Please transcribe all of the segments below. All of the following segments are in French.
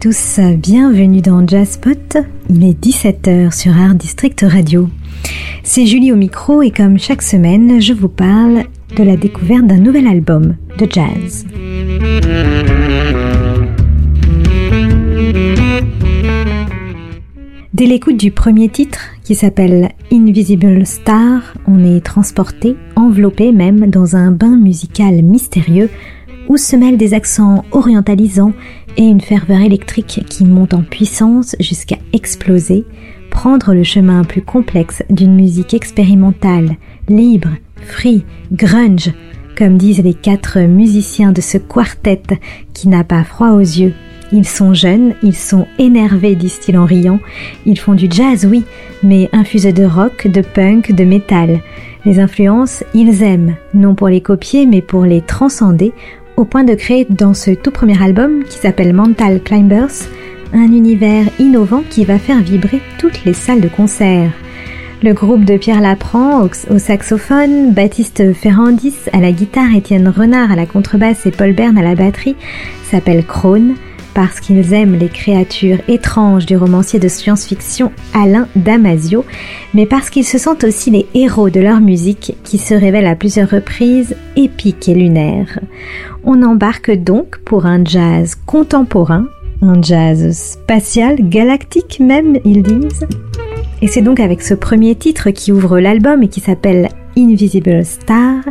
tous, bienvenue dans Jazzpot. Il est 17h sur Art District Radio. C'est Julie au micro et comme chaque semaine, je vous parle de la découverte d'un nouvel album de jazz. Dès l'écoute du premier titre, qui s'appelle Invisible Star, on est transporté, enveloppé même, dans un bain musical mystérieux où se mêlent des accents orientalisants et une ferveur électrique qui monte en puissance jusqu'à exploser, prendre le chemin plus complexe d'une musique expérimentale, libre, free, grunge, comme disent les quatre musiciens de ce quartet qui n'a pas froid aux yeux. Ils sont jeunes, ils sont énervés, disent-ils en riant. Ils font du jazz, oui, mais infusé de rock, de punk, de métal. Les influences, ils aiment, non pour les copier, mais pour les transcender au point de créer dans ce tout premier album, qui s'appelle Mental Climbers, un univers innovant qui va faire vibrer toutes les salles de concert. Le groupe de Pierre Lapran au, saxophone, Baptiste Ferrandis à la guitare, Étienne Renard à la contrebasse et Paul Bern à la batterie s'appelle Krone parce qu'ils aiment les créatures étranges du romancier de science-fiction Alain Damasio, mais parce qu'ils se sentent aussi les héros de leur musique qui se révèle à plusieurs reprises épique et lunaire. On embarque donc pour un jazz contemporain, un jazz spatial, galactique même, ils disent. Et c'est donc avec ce premier titre qui ouvre l'album et qui s'appelle Invisible Star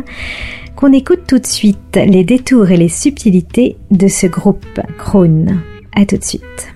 qu'on écoute tout de suite les détours et les subtilités de ce groupe Krone. A tout de suite.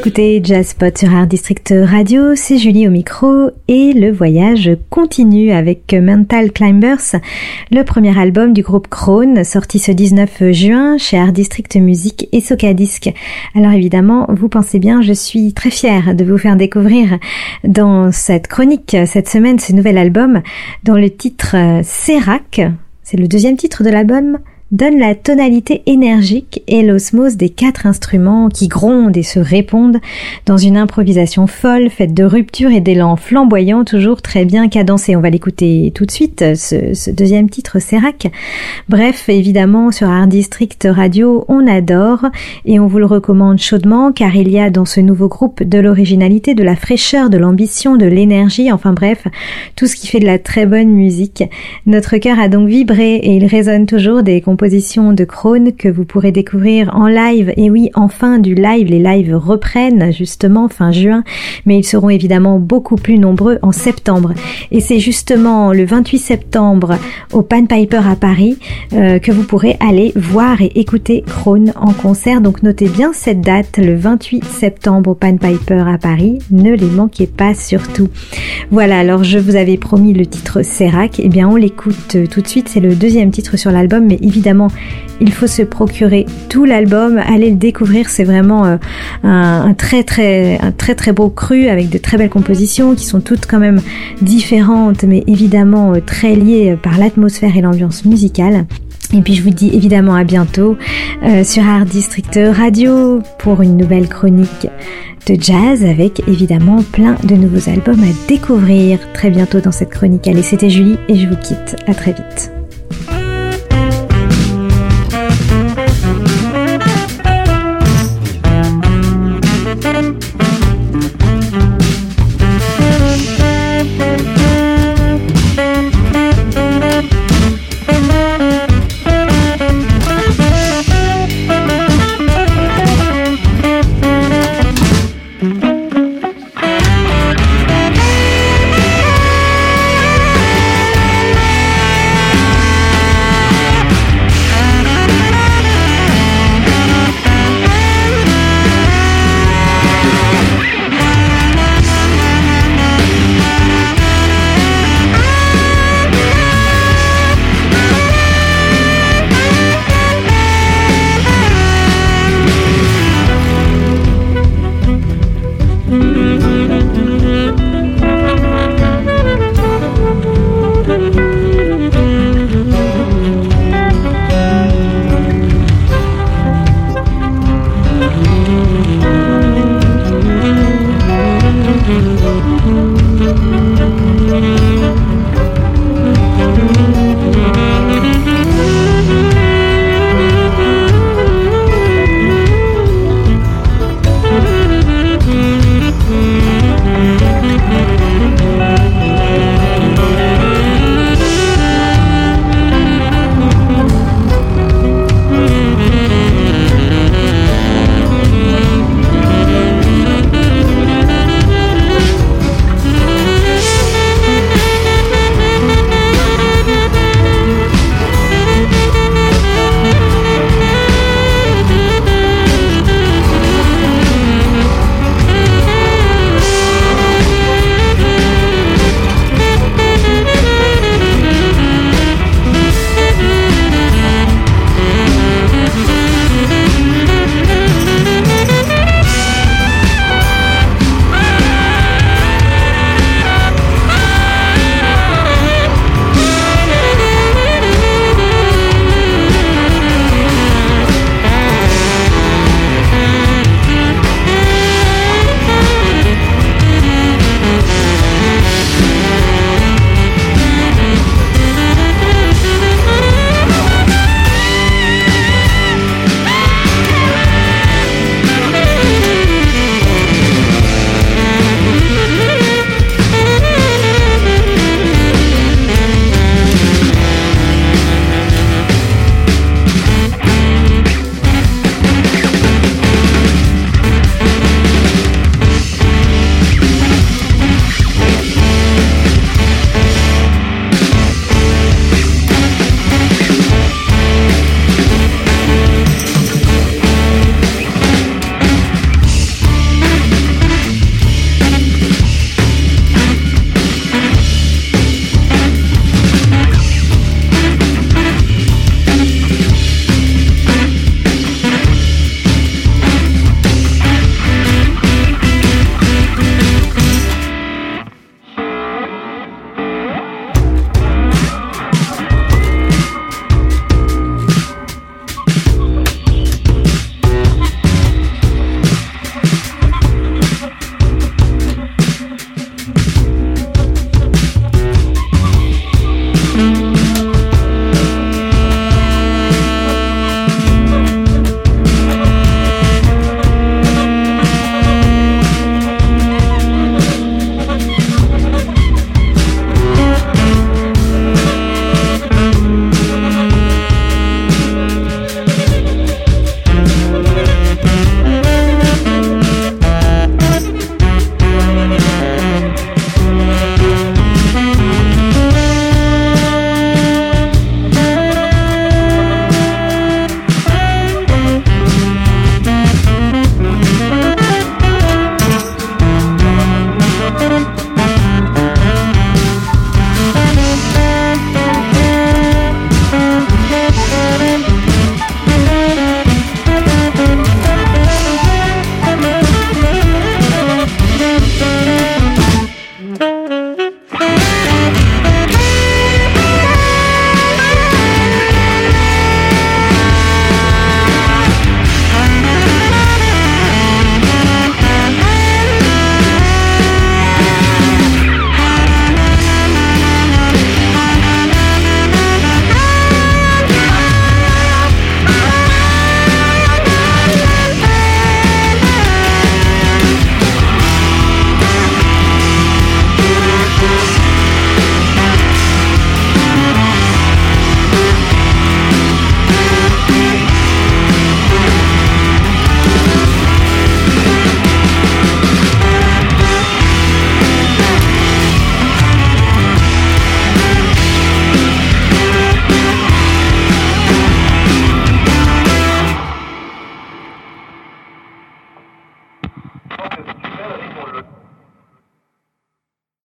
Écoutez Jazzpot sur Art District Radio, c'est Julie au micro et le voyage continue avec Mental Climbers, le premier album du groupe Krone, sorti ce 19 juin chez Art District Music et Soca Disc. Alors évidemment, vous pensez bien, je suis très fière de vous faire découvrir dans cette chronique cette semaine ce nouvel album dont le titre Serac, c'est le deuxième titre de l'album, donne la tonalité énergique et l'osmose des quatre instruments qui grondent et se répondent dans une improvisation folle faite de ruptures et d'élan flamboyants toujours très bien cadencés. On va l'écouter tout de suite, ce, deuxième titre Serac. Bref, évidemment, sur Art District Radio, on adore et on vous le recommande chaudement car il y a dans ce nouveau groupe de l'originalité, de la fraîcheur, de l'ambition, de l'énergie, enfin bref, tout ce qui fait de la très bonne musique. Notre cœur a donc vibré et il résonne toujours des de Krone que vous pourrez découvrir en live. Et oui, enfin du live, les lives reprennent justement fin juin, mais ils seront évidemment beaucoup plus nombreux en septembre. Et c'est justement le 28 septembre au Pan Piper à Paris euh, que vous pourrez aller voir et écouter Krone en concert. Donc notez bien cette date, le 28 septembre au Pan Piper à Paris. Ne les manquez pas surtout. Voilà, alors je vous avais promis le titre Serac. Eh bien, on l'écoute tout de suite. C'est le deuxième titre sur l'album, mais évidemment il faut se procurer tout l'album, aller le découvrir. C'est vraiment euh, un, très très très très beau cru avec de très belles compositions qui sont toutes quand même différentes, mais évidemment euh, très liées par l'atmosphère et l'ambiance musicale. Et puis je vous dis évidemment à bientôt euh, sur Art District Radio pour une nouvelle chronique de jazz avec évidemment plein de nouveaux albums à découvrir très bientôt dans cette chronique. Allez, c'était Julie et je vous quitte. À très vite.